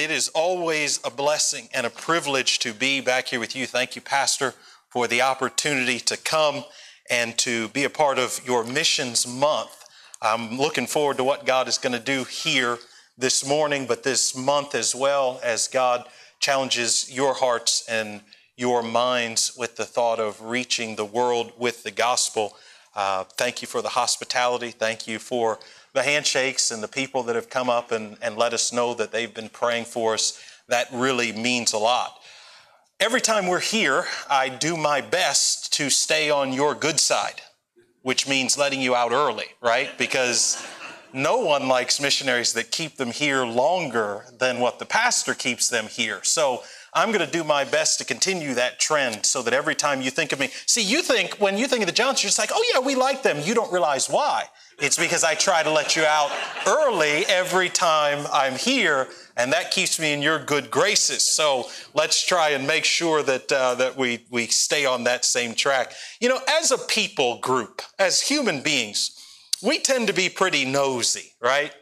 It is always a blessing and a privilege to be back here with you. Thank you, Pastor, for the opportunity to come and to be a part of your missions month. I'm looking forward to what God is going to do here this morning, but this month as well, as God challenges your hearts and your minds with the thought of reaching the world with the gospel. Uh, thank you for the hospitality. Thank you for the handshakes and the people that have come up and, and let us know that they've been praying for us. That really means a lot. Every time we're here, I do my best to stay on your good side, which means letting you out early, right? Because no one likes missionaries that keep them here longer than what the pastor keeps them here. So I'm going to do my best to continue that trend so that every time you think of me, see, you think, when you think of the Johnsons, you're just like, oh yeah, we like them. You don't realize why. It's because I try to let you out early every time I'm here, and that keeps me in your good graces. So let's try and make sure that uh, that we we stay on that same track. You know, as a people group, as human beings, we tend to be pretty nosy, right?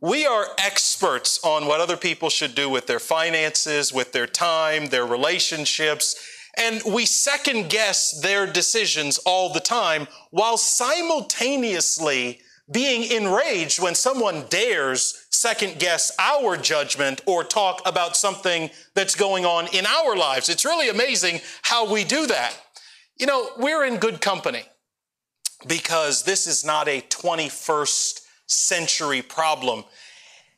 We are experts on what other people should do with their finances, with their time, their relationships and we second guess their decisions all the time while simultaneously being enraged when someone dares second guess our judgment or talk about something that's going on in our lives. It's really amazing how we do that. You know, we're in good company because this is not a 21st century problem.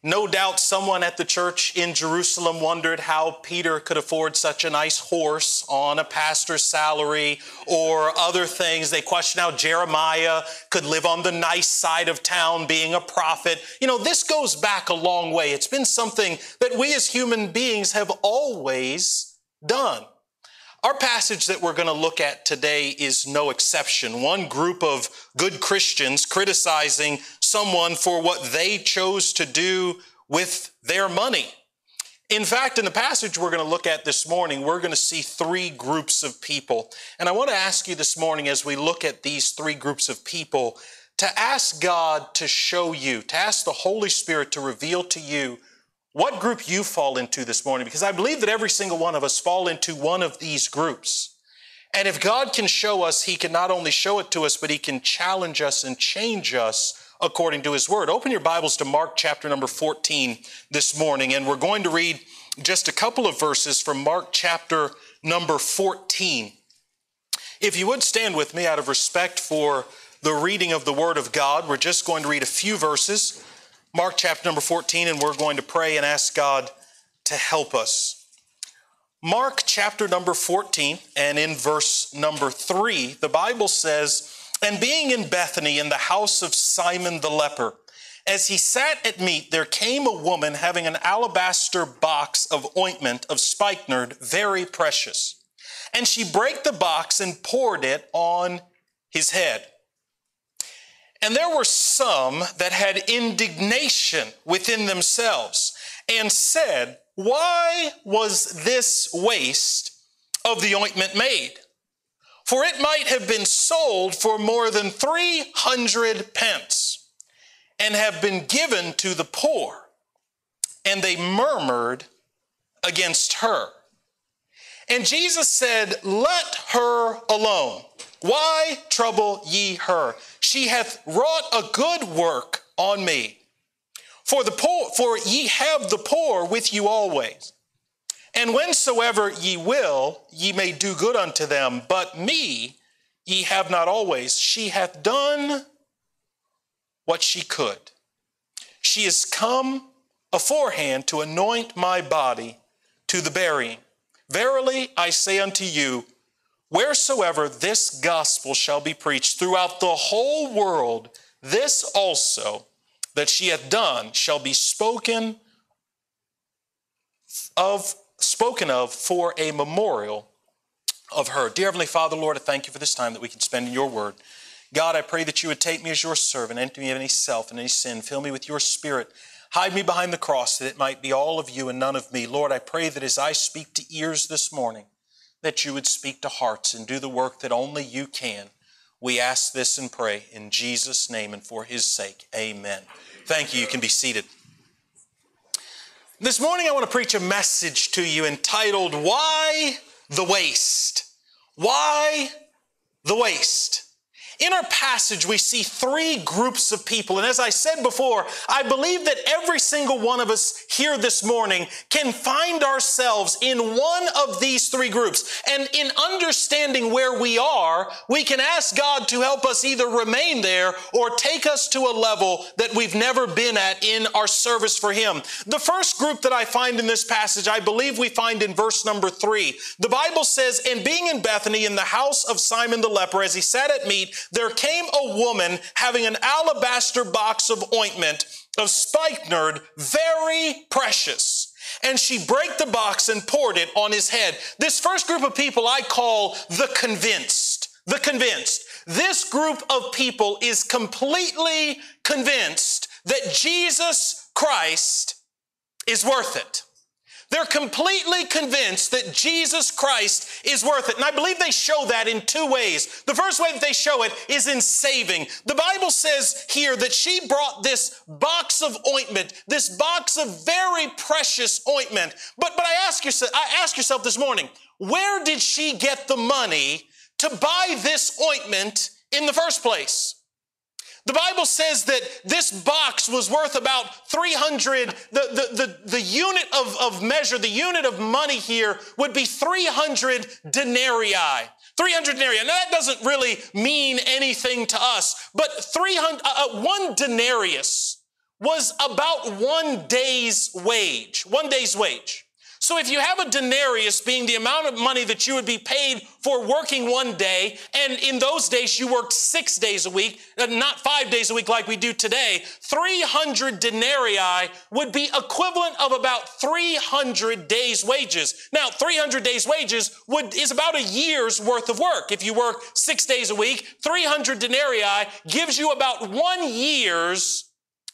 No doubt someone at the church in Jerusalem wondered how Peter could afford such a nice horse on a pastor's salary or other things. They questioned how Jeremiah could live on the nice side of town being a prophet. You know, this goes back a long way. It's been something that we as human beings have always done. Our passage that we're going to look at today is no exception. One group of good Christians criticizing someone for what they chose to do with their money. In fact, in the passage we're going to look at this morning, we're going to see three groups of people. And I want to ask you this morning, as we look at these three groups of people, to ask God to show you, to ask the Holy Spirit to reveal to you what group you fall into this morning, because I believe that every single one of us fall into one of these groups. And if God can show us, He can not only show it to us, but He can challenge us and change us according to His Word. Open your Bibles to Mark chapter number 14 this morning, and we're going to read just a couple of verses from Mark chapter number 14. If you would stand with me out of respect for the reading of the Word of God, we're just going to read a few verses Mark chapter number 14, and we're going to pray and ask God to help us. Mark chapter number 14, and in verse number 3, the Bible says, And being in Bethany in the house of Simon the leper, as he sat at meat, there came a woman having an alabaster box of ointment of spikenard, very precious. And she brake the box and poured it on his head. And there were some that had indignation within themselves and said, Why was this waste of the ointment made? For it might have been sold for more than 300 pence and have been given to the poor. And they murmured against her. And Jesus said, Let her alone. Why trouble ye her? She hath wrought a good work on me. For the poor, for ye have the poor with you always. And whensoever ye will, ye may do good unto them, but me ye have not always. She hath done what she could. She is come aforehand to anoint my body to the burying. Verily I say unto you, Wheresoever this gospel shall be preached throughout the whole world, this also that she hath done shall be spoken of spoken of for a memorial of her. Dear Heavenly Father, Lord, I thank you for this time that we can spend in your word. God, I pray that you would take me as your servant, empty me of any self and any sin, fill me with your spirit. Hide me behind the cross that it might be all of you and none of me. Lord, I pray that as I speak to ears this morning, that you would speak to hearts and do the work that only you can. We ask this and pray in Jesus' name and for his sake. Amen. Thank you. You can be seated. This morning, I want to preach a message to you entitled, Why the Waste? Why the Waste? In our passage, we see three groups of people. And as I said before, I believe that every single one of us here this morning can find ourselves in one of these three groups. And in understanding where we are, we can ask God to help us either remain there or take us to a level that we've never been at in our service for Him. The first group that I find in this passage, I believe we find in verse number three. The Bible says, And being in Bethany in the house of Simon the leper, as he sat at meat, there came a woman having an alabaster box of ointment of spikenard, very precious. And she brake the box and poured it on his head. This first group of people I call the convinced. The convinced. This group of people is completely convinced that Jesus Christ is worth it. They're completely convinced that Jesus Christ is worth it. And I believe they show that in two ways. The first way that they show it is in saving. The Bible says here that she brought this box of ointment, this box of very precious ointment. But, but I ask yourself, I ask yourself this morning, where did she get the money to buy this ointment in the first place? The Bible says that this box was worth about 300, the, the, the, the unit of, of measure, the unit of money here would be 300 denarii. 300 denarii. Now that doesn't really mean anything to us, but 300, uh, uh, one denarius was about one day's wage, one day's wage. So if you have a denarius being the amount of money that you would be paid for working one day, and in those days you worked six days a week, uh, not five days a week like we do today, 300 denarii would be equivalent of about 300 days wages. Now, 300 days wages would, is about a year's worth of work. If you work six days a week, 300 denarii gives you about one year's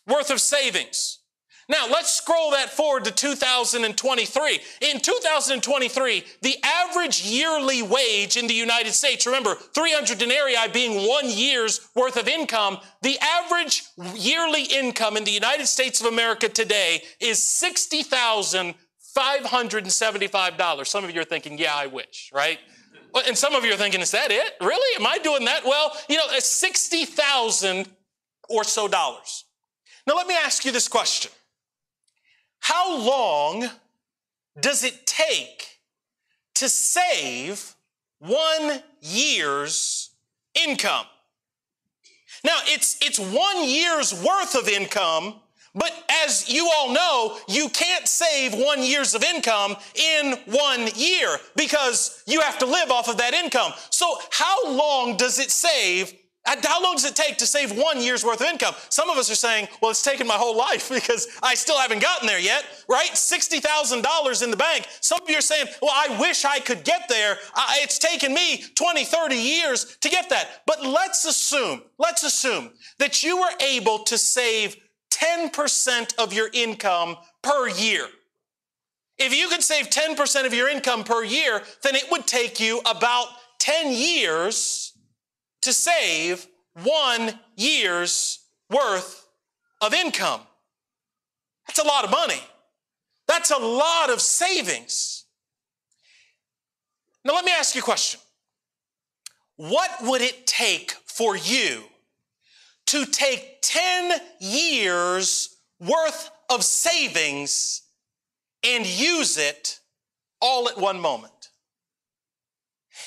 worth of savings. Now, let's scroll that forward to 2023. In 2023, the average yearly wage in the United States, remember, 300 denarii being one year's worth of income, the average yearly income in the United States of America today is $60,575. Some of you are thinking, yeah, I wish, right? And some of you are thinking, is that it? Really? Am I doing that? Well, you know, 60,000 or so dollars. Now, let me ask you this question. How long does it take to save one year's income? Now, it's, it's one year's worth of income, but as you all know, you can't save one year's of income in one year because you have to live off of that income. So how long does it save how long does it take to save one year's worth of income? Some of us are saying, well, it's taken my whole life because I still haven't gotten there yet, right? $60,000 in the bank. Some of you are saying, well, I wish I could get there. It's taken me 20, 30 years to get that. But let's assume, let's assume that you were able to save 10% of your income per year. If you could save 10% of your income per year, then it would take you about 10 years to save one year's worth of income. That's a lot of money. That's a lot of savings. Now, let me ask you a question. What would it take for you to take 10 years worth of savings and use it all at one moment?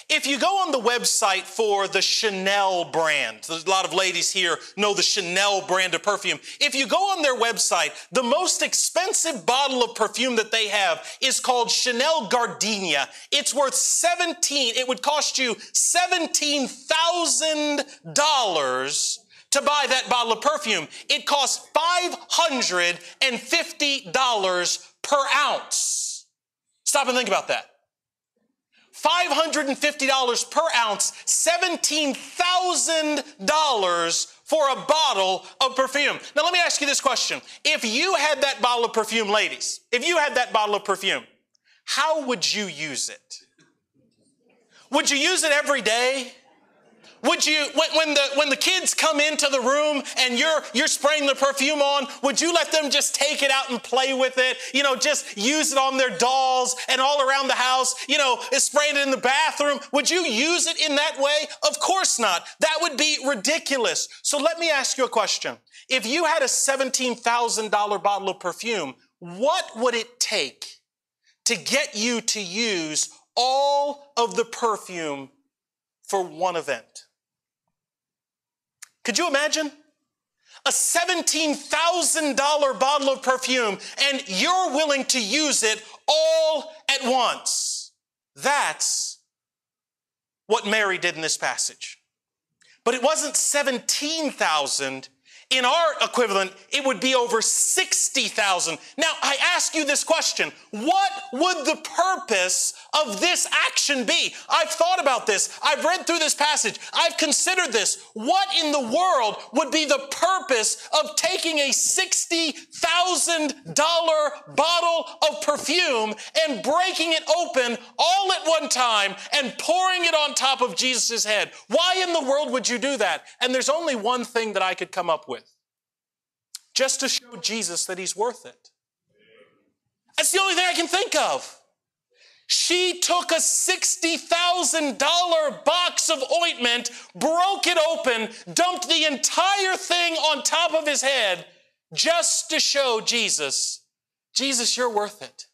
If you go on the website for the Chanel brand, there's a lot of ladies here know the Chanel brand of perfume. If you go on their website, the most expensive bottle of perfume that they have is called Chanel Gardenia. It's worth 17, it would cost you $17,000 to buy that bottle of perfume. It costs $550 per ounce. Stop and think about that. $550 per ounce, $17,000 for a bottle of perfume. Now, let me ask you this question. If you had that bottle of perfume, ladies, if you had that bottle of perfume, how would you use it? Would you use it every day? Would you, when, the, when the kids come into the room and you're, you're spraying the perfume on, would you let them just take it out and play with it? You know, just use it on their dolls and all around the house, you know, spraying it in the bathroom. Would you use it in that way? Of course not. That would be ridiculous. So let me ask you a question. If you had a $17,000 bottle of perfume, what would it take to get you to use all of the perfume for one event? Could you imagine? A $17,000 bottle of perfume and you're willing to use it all at once. That's what Mary did in this passage. But it wasn't 17,000 in our equivalent, it would be over 60,000. Now, I ask you this question. What would the purpose of this action be? I've thought about this. I've read through this passage. I've considered this. What in the world would be the purpose of taking a $60,000 bottle of perfume and breaking it open all at one time and pouring it on top of Jesus' head? Why in the world would you do that? And there's only one thing that I could come up with just to show Jesus that he's worth it. That's the only thing I can think of. She took a $60,000 box of ointment, broke it open, dumped the entire thing on top of his head just to show Jesus, Jesus, you're worth it.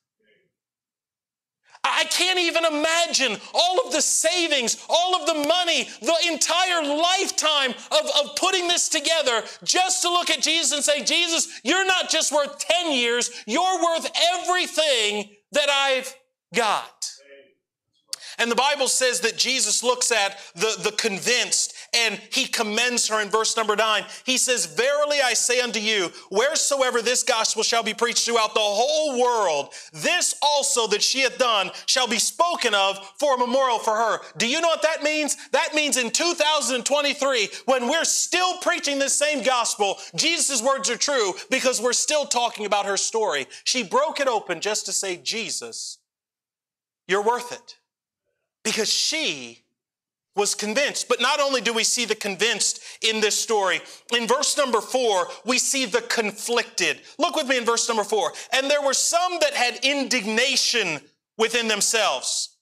I can't even imagine all of the savings, all of the money, the entire lifetime of, of putting this together just to look at Jesus and say, Jesus, you're not just worth 10 years, you're worth everything that I've got. And the Bible says that Jesus looks at the, the convinced and he commends her in verse number nine. He says, Verily I say unto you, wheresoever this gospel shall be preached throughout the whole world, this also that she hath done shall be spoken of for a memorial for her. Do you know what that means? That means in 2023, when we're still preaching this same gospel, Jesus' words are true because we're still talking about her story. She broke it open just to say, Jesus, you're worth it. Because she was convinced. But not only do we see the convinced in this story, in verse number four, we see the conflicted. Look with me in verse number four. And there were some that had indignation within themselves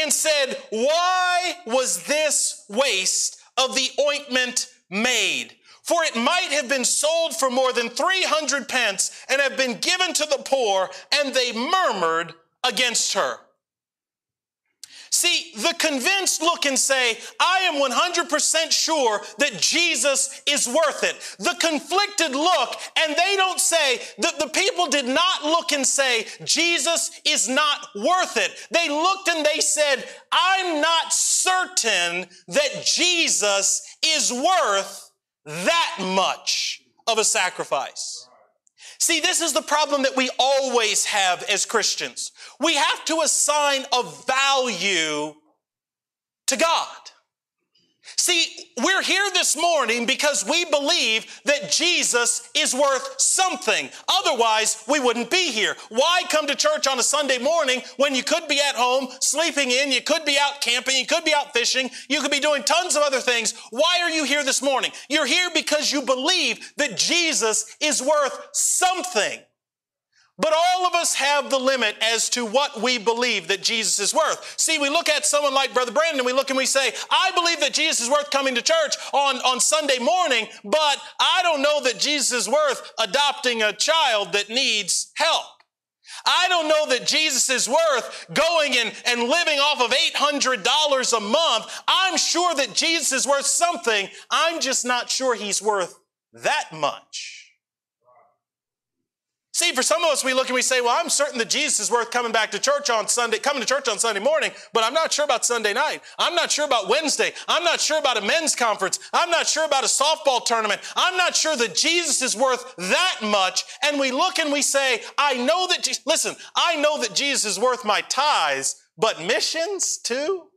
and said, Why was this waste of the ointment made? For it might have been sold for more than 300 pence and have been given to the poor, and they murmured against her. See, the convinced look and say, I am 100% sure that Jesus is worth it. The conflicted look, and they don't say, that the people did not look and say, Jesus is not worth it. They looked and they said, I'm not certain that Jesus is worth that much of a sacrifice. See, this is the problem that we always have as Christians. We have to assign a value to God. See, we're here this morning because we believe that Jesus is worth something. Otherwise, we wouldn't be here. Why come to church on a Sunday morning when you could be at home sleeping in, you could be out camping, you could be out fishing, you could be doing tons of other things? Why are you here this morning? You're here because you believe that Jesus is worth something. But all of us have the limit as to what we believe that Jesus is worth. See, we look at someone like Brother Brandon and we look and we say, I believe that Jesus is worth coming to church on, on Sunday morning, but I don't know that Jesus is worth adopting a child that needs help. I don't know that Jesus is worth going and, and living off of $800 a month. I'm sure that Jesus is worth something. I'm just not sure he's worth that much. See, for some of us, we look and we say, well, I'm certain that Jesus is worth coming back to church on Sunday, coming to church on Sunday morning, but I'm not sure about Sunday night. I'm not sure about Wednesday. I'm not sure about a men's conference. I'm not sure about a softball tournament. I'm not sure that Jesus is worth that much. And we look and we say, I know that, listen, I know that Jesus is worth my tithes, but missions too?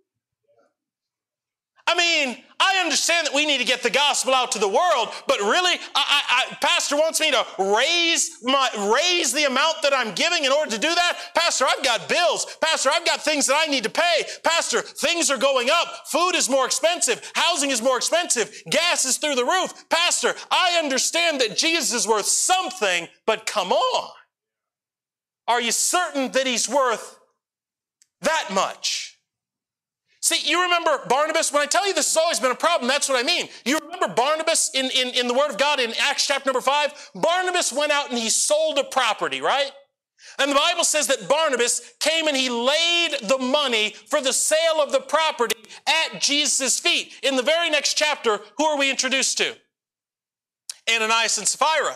I mean, I understand that we need to get the gospel out to the world, but really, I, I, I, Pastor wants me to raise my raise the amount that I'm giving in order to do that. Pastor, I've got bills. Pastor, I've got things that I need to pay. Pastor, things are going up. Food is more expensive. Housing is more expensive. Gas is through the roof. Pastor, I understand that Jesus is worth something, but come on. Are you certain that he's worth that much? See, you remember Barnabas? When I tell you this has always been a problem, that's what I mean. You remember Barnabas in, in, in the Word of God in Acts chapter number five? Barnabas went out and he sold a property, right? And the Bible says that Barnabas came and he laid the money for the sale of the property at Jesus' feet. In the very next chapter, who are we introduced to? Ananias and Sapphira.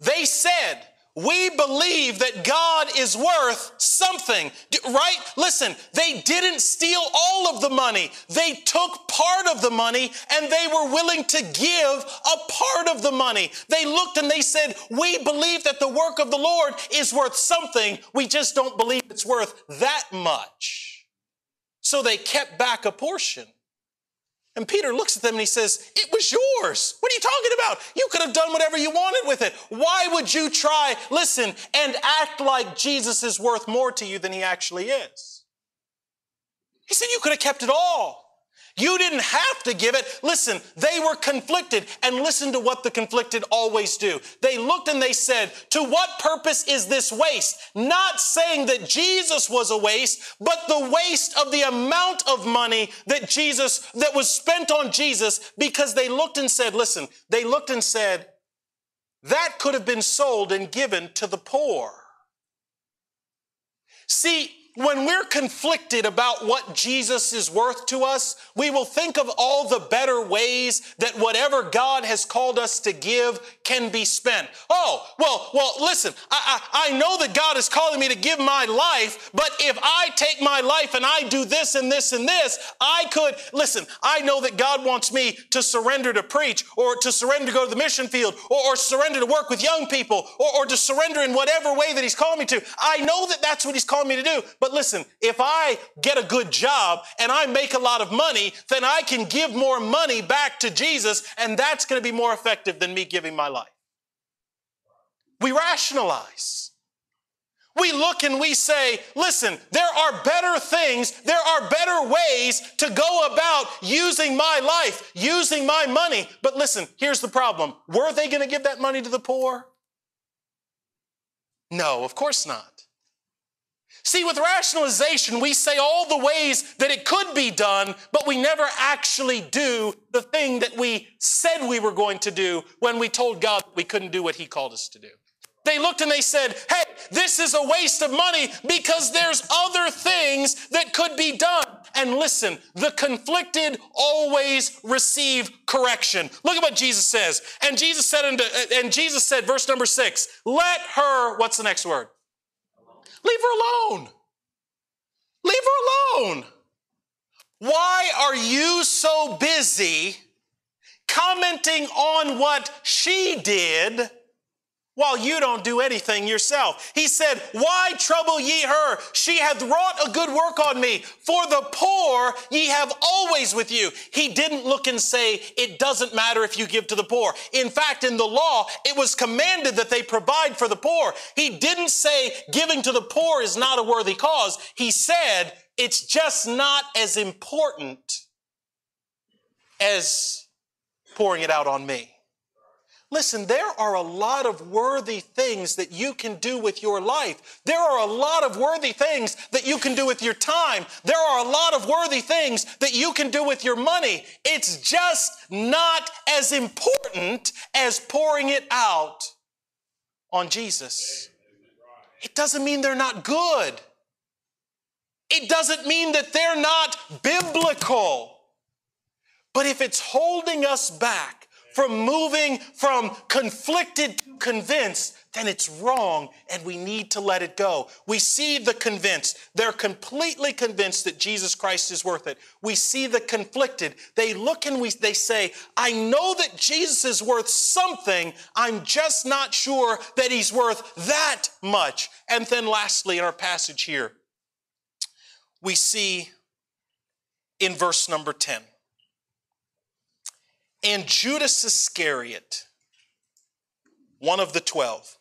They said, we believe that God is worth something, right? Listen, they didn't steal all of the money. They took part of the money and they were willing to give a part of the money. They looked and they said, We believe that the work of the Lord is worth something. We just don't believe it's worth that much. So they kept back a portion. And Peter looks at them and he says, It was yours. What are you talking about? You could have done whatever you wanted with it. Why would you try, listen, and act like Jesus is worth more to you than he actually is? He said, You could have kept it all. You didn't have to give it. Listen, they were conflicted and listen to what the conflicted always do. They looked and they said, to what purpose is this waste? Not saying that Jesus was a waste, but the waste of the amount of money that Jesus, that was spent on Jesus because they looked and said, listen, they looked and said, that could have been sold and given to the poor. See, when we're conflicted about what Jesus is worth to us, we will think of all the better ways that whatever God has called us to give can be spent. Oh, well, well, listen, I, I, I know that God is calling me to give my life, but if I take my life and I do this and this and this, I could, listen, I know that God wants me to surrender to preach or to surrender to go to the mission field or, or surrender to work with young people or, or to surrender in whatever way that He's called me to. I know that that's what He's called me to do, but but listen, if I get a good job and I make a lot of money, then I can give more money back to Jesus, and that's going to be more effective than me giving my life. We rationalize. We look and we say, listen, there are better things, there are better ways to go about using my life, using my money. But listen, here's the problem. Were they going to give that money to the poor? No, of course not. See, with rationalization, we say all the ways that it could be done, but we never actually do the thing that we said we were going to do when we told God we couldn't do what He called us to do. They looked and they said, hey, this is a waste of money because there's other things that could be done. And listen, the conflicted always receive correction. Look at what Jesus says. And Jesus said, unto, and Jesus said, verse number six, let her, what's the next word? Leave her alone. Leave her alone. Why are you so busy commenting on what she did while you don't do anything yourself. He said, Why trouble ye her? She hath wrought a good work on me. For the poor ye have always with you. He didn't look and say, It doesn't matter if you give to the poor. In fact, in the law, it was commanded that they provide for the poor. He didn't say giving to the poor is not a worthy cause. He said, It's just not as important as pouring it out on me. Listen, there are a lot of worthy things that you can do with your life. There are a lot of worthy things that you can do with your time. There are a lot of worthy things that you can do with your money. It's just not as important as pouring it out on Jesus. It doesn't mean they're not good. It doesn't mean that they're not biblical. But if it's holding us back, from moving from conflicted to convinced, then it's wrong and we need to let it go. We see the convinced. They're completely convinced that Jesus Christ is worth it. We see the conflicted. They look and we, they say, I know that Jesus is worth something. I'm just not sure that he's worth that much. And then lastly, in our passage here, we see in verse number 10. And Judas Iscariot, one of the twelve,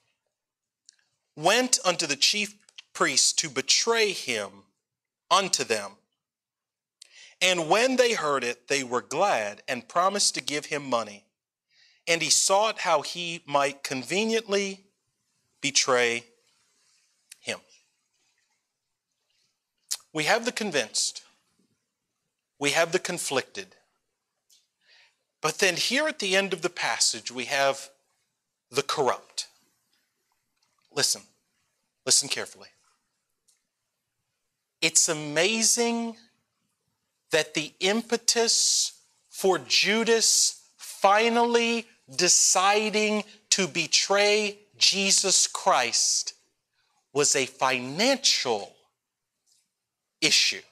went unto the chief priests to betray him unto them. And when they heard it, they were glad and promised to give him money. And he sought how he might conveniently betray him. We have the convinced, we have the conflicted. But then here at the end of the passage, we have the corrupt. Listen, listen carefully. It's amazing that the impetus for Judas finally deciding to betray Jesus Christ was a financial issue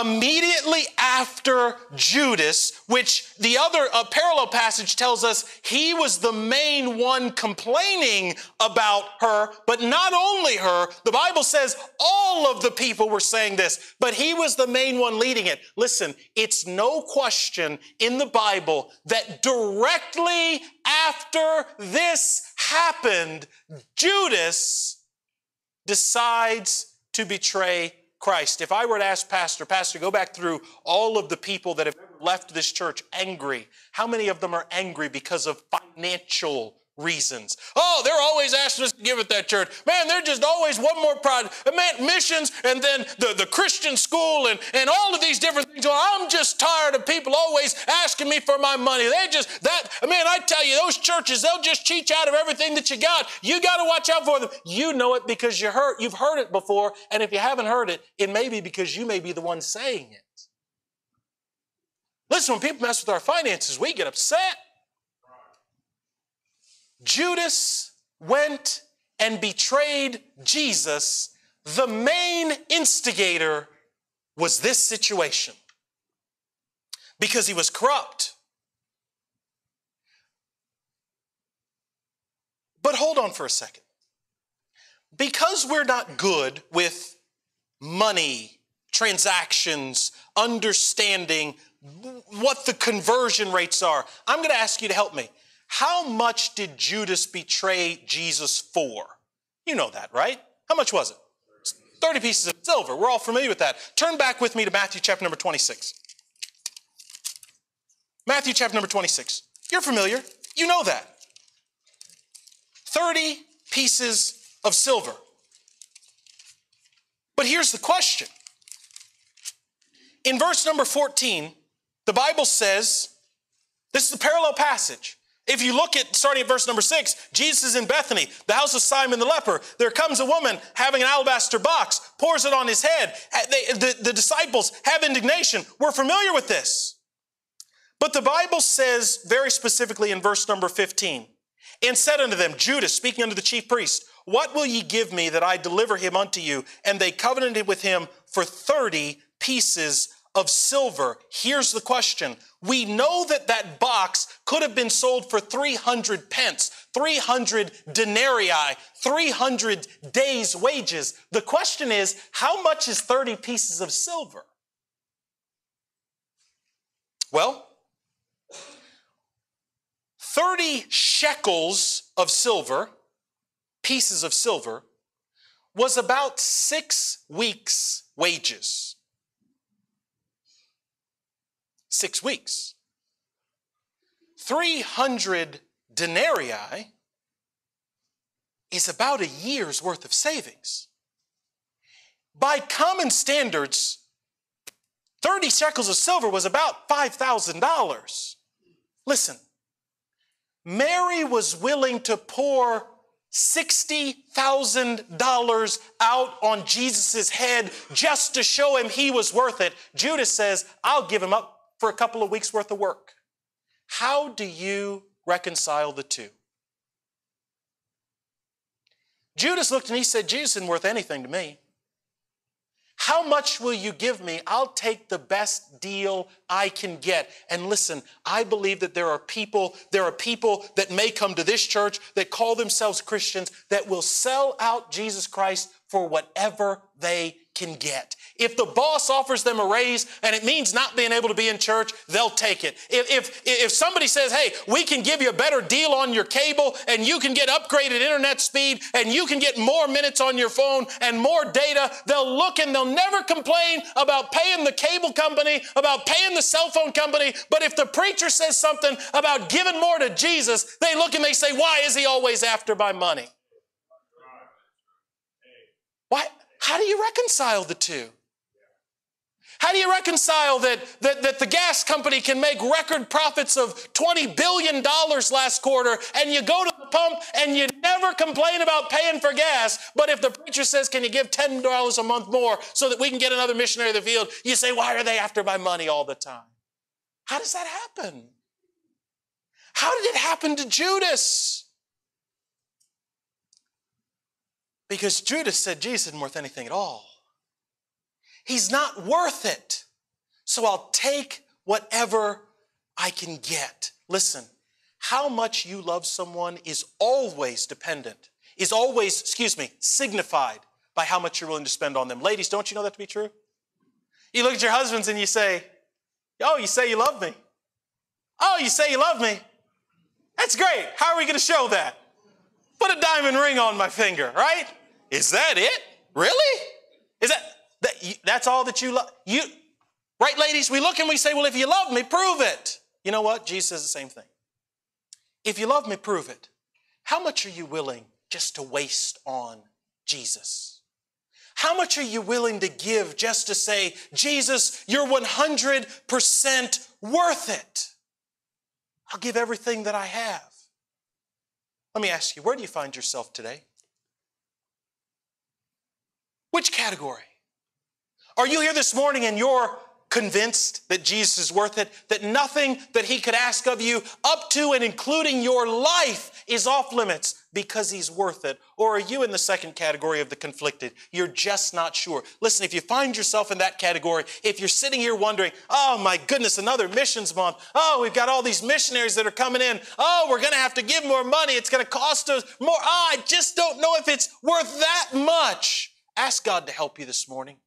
immediately after Judas, which the other uh, parallel passage tells us he was the main one complaining about her, but not only her, the Bible says all of the people were saying this, but he was the main one leading it. Listen, it's no question in the Bible that directly after this happened, Judas decides to betray Christ. If I were to ask Pastor, Pastor, go back through all of the people that have left this church angry, how many of them are angry because of financial reasons. Oh, they're always asking us to give at that church. Man, they're just always one more project. Man, missions and then the, the Christian school and, and all of these different things. Well, I'm just tired of people always asking me for my money. They just, that, man, I tell you, those churches, they'll just cheat out of everything that you got. You got to watch out for them. You know it because you heard, you've heard it before. And if you haven't heard it, it may be because you may be the one saying it. Listen, when people mess with our finances, we get upset. Judas went and betrayed Jesus, the main instigator was this situation because he was corrupt. But hold on for a second. Because we're not good with money, transactions, understanding what the conversion rates are, I'm going to ask you to help me. How much did Judas betray Jesus for? You know that, right? How much was it? 30 pieces of silver. We're all familiar with that. Turn back with me to Matthew chapter number 26. Matthew chapter number 26. You're familiar. You know that. 30 pieces of silver. But here's the question. In verse number 14, the Bible says, this is the parallel passage. If you look at starting at verse number six, Jesus is in Bethany, the house of Simon the leper. There comes a woman having an alabaster box, pours it on his head. Uh, they, the, the disciples have indignation. We're familiar with this. But the Bible says very specifically in verse number 15, and said unto them, Judas, speaking unto the chief priest, What will ye give me that I deliver him unto you? And they covenanted with him for 30 pieces of silver. Here's the question. We know that that box could have been sold for 300 pence, 300 denarii, 300 days' wages. The question is, how much is 30 pieces of silver? Well, 30 shekels of silver, pieces of silver, was about six weeks' wages six weeks. 300 denarii is about a year's worth of savings. By common standards, 30 shekels of silver was about $5,000. Listen, Mary was willing to pour $60,000 out on Jesus' head just to show him he was worth it. Judas says, I'll give him up for a couple of weeks worth of work. How do you reconcile the two? Judas looked and he said, Jesus isn't worth anything to me. How much will you give me? I'll take the best deal I can get. And listen, I believe that there are people, there are people that may come to this church that call themselves Christians that will sell out Jesus Christ for whatever they can get. If the boss offers them a raise and it means not being able to be in church, they'll take it. If, if, if somebody says, hey, we can give you a better deal on your cable and you can get upgraded internet speed and you can get more minutes on your phone and more data, they'll look and they'll never complain about paying the cable company, about paying the cell phone company. But if the preacher says something about giving more to Jesus, they look and they say, why is he always after my money? Why? How do you reconcile the two? How do you reconcile that, that, that the gas company can make record profits of $20 billion last quarter and you go to the pump and you never complain about paying for gas, but if the preacher says, Can you give $10 a month more so that we can get another missionary to the field, you say, Why are they after my money all the time? How does that happen? How did it happen to Judas? Because Judas said Jesus isn't worth anything at all. He's not worth it. So I'll take whatever I can get. Listen, how much you love someone is always dependent, is always, excuse me, signified by how much you're willing to spend on them. Ladies, don't you know that to be true? You look at your husbands and you say, Oh, you say you love me. Oh, you say you love me. That's great. How are we going to show that? Put a diamond ring on my finger, right? Is that it? Really? Is that, that that's all that you love? You, right, ladies? We look and we say, well, if you love me, prove it. You know what? Jesus says the same thing. If you love me, prove it. How much are you willing just to waste on Jesus? How much are you willing to give just to say, Jesus, you're 100% worth it? I'll give everything that I have. Let me ask you, where do you find yourself today? Which category? Are you here this morning and you're convinced that Jesus is worth it, that nothing that he could ask of you, up to and including your life, is off limits because he's worth it? Or are you in the second category of the conflicted? You're just not sure. Listen, if you find yourself in that category, if you're sitting here wondering, oh my goodness, another missions month. Oh, we've got all these missionaries that are coming in. Oh, we're going to have to give more money. It's going to cost us more. Oh, I just don't know if it's worth that much. Ask God to help you this morning.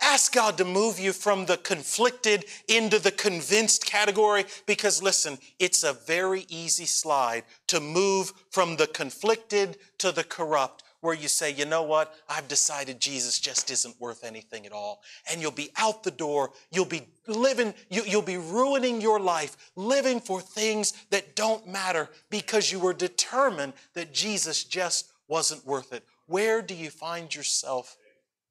Ask God to move you from the conflicted into the convinced category because listen, it's a very easy slide to move from the conflicted to the corrupt where you say, you know what? I've decided Jesus just isn't worth anything at all. And you'll be out the door. You'll be living, you, will be ruining your life, living for things that don't matter because you were determined that Jesus just wasn't worth it. Where do you find yourself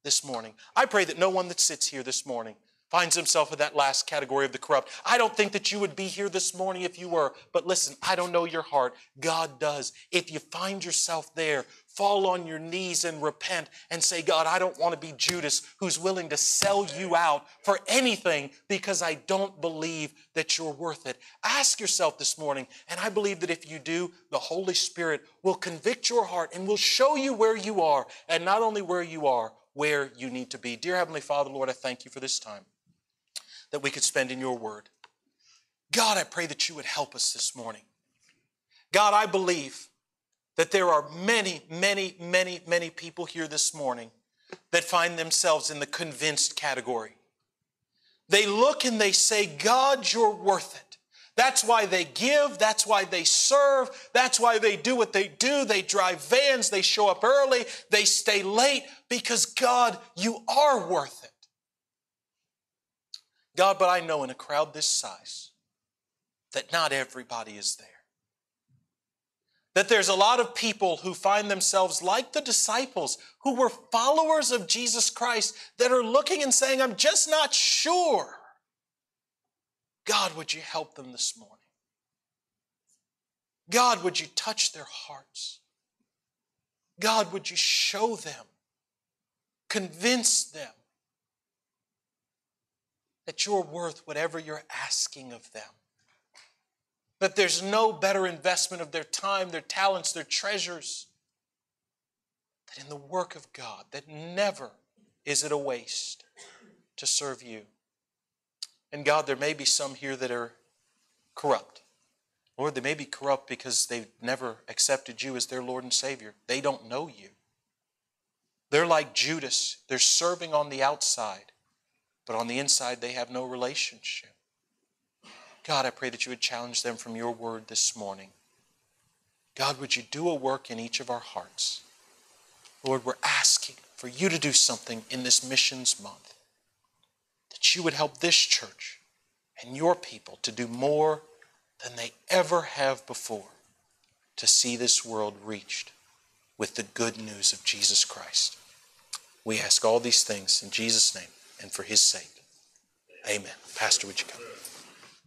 this morning. I pray that no one that sits here this morning finds himself in that last category of the corrupt. I don't think that you would be here this morning if you were, but listen, I don't know your heart. God does. If you find yourself there, fall on your knees and repent and say, God, I don't want to be Judas who's willing to sell you out for anything because I don't believe that you're worth it. Ask yourself this morning, and I believe that if you do, the Holy Spirit will convict your heart and will show you where you are, and not only where you are, where you need to be. Dear Heavenly Father, Lord, I thank you for this time that we could spend in your word. God, I pray that you would help us this morning. God, I believe that there are many, many, many, many people here this morning that find themselves in the convinced category. They look and they say, God, you're worth it. That's why they give. That's why they serve. That's why they do what they do. They drive vans. They show up early. They stay late because God, you are worth it. God, but I know in a crowd this size that not everybody is there. That there's a lot of people who find themselves like the disciples who were followers of Jesus Christ that are looking and saying, I'm just not sure. God, would you help them this morning? God, would you touch their hearts? God, would you show them, convince them that you're worth whatever you're asking of them? That there's no better investment of their time, their talents, their treasures than in the work of God, that never is it a waste to serve you. And God, there may be some here that are corrupt. Lord, they may be corrupt because they've never accepted you as their Lord and Savior. They don't know you. They're like Judas. They're serving on the outside, but on the inside, they have no relationship. God, I pray that you would challenge them from your word this morning. God, would you do a work in each of our hearts? Lord, we're asking for you to do something in this missions month, that you would help this church and your people to do more than they ever have before to see this world reached with the good news of Jesus Christ. We ask all these things in Jesus' name and for his sake. Amen. Pastor, would you come?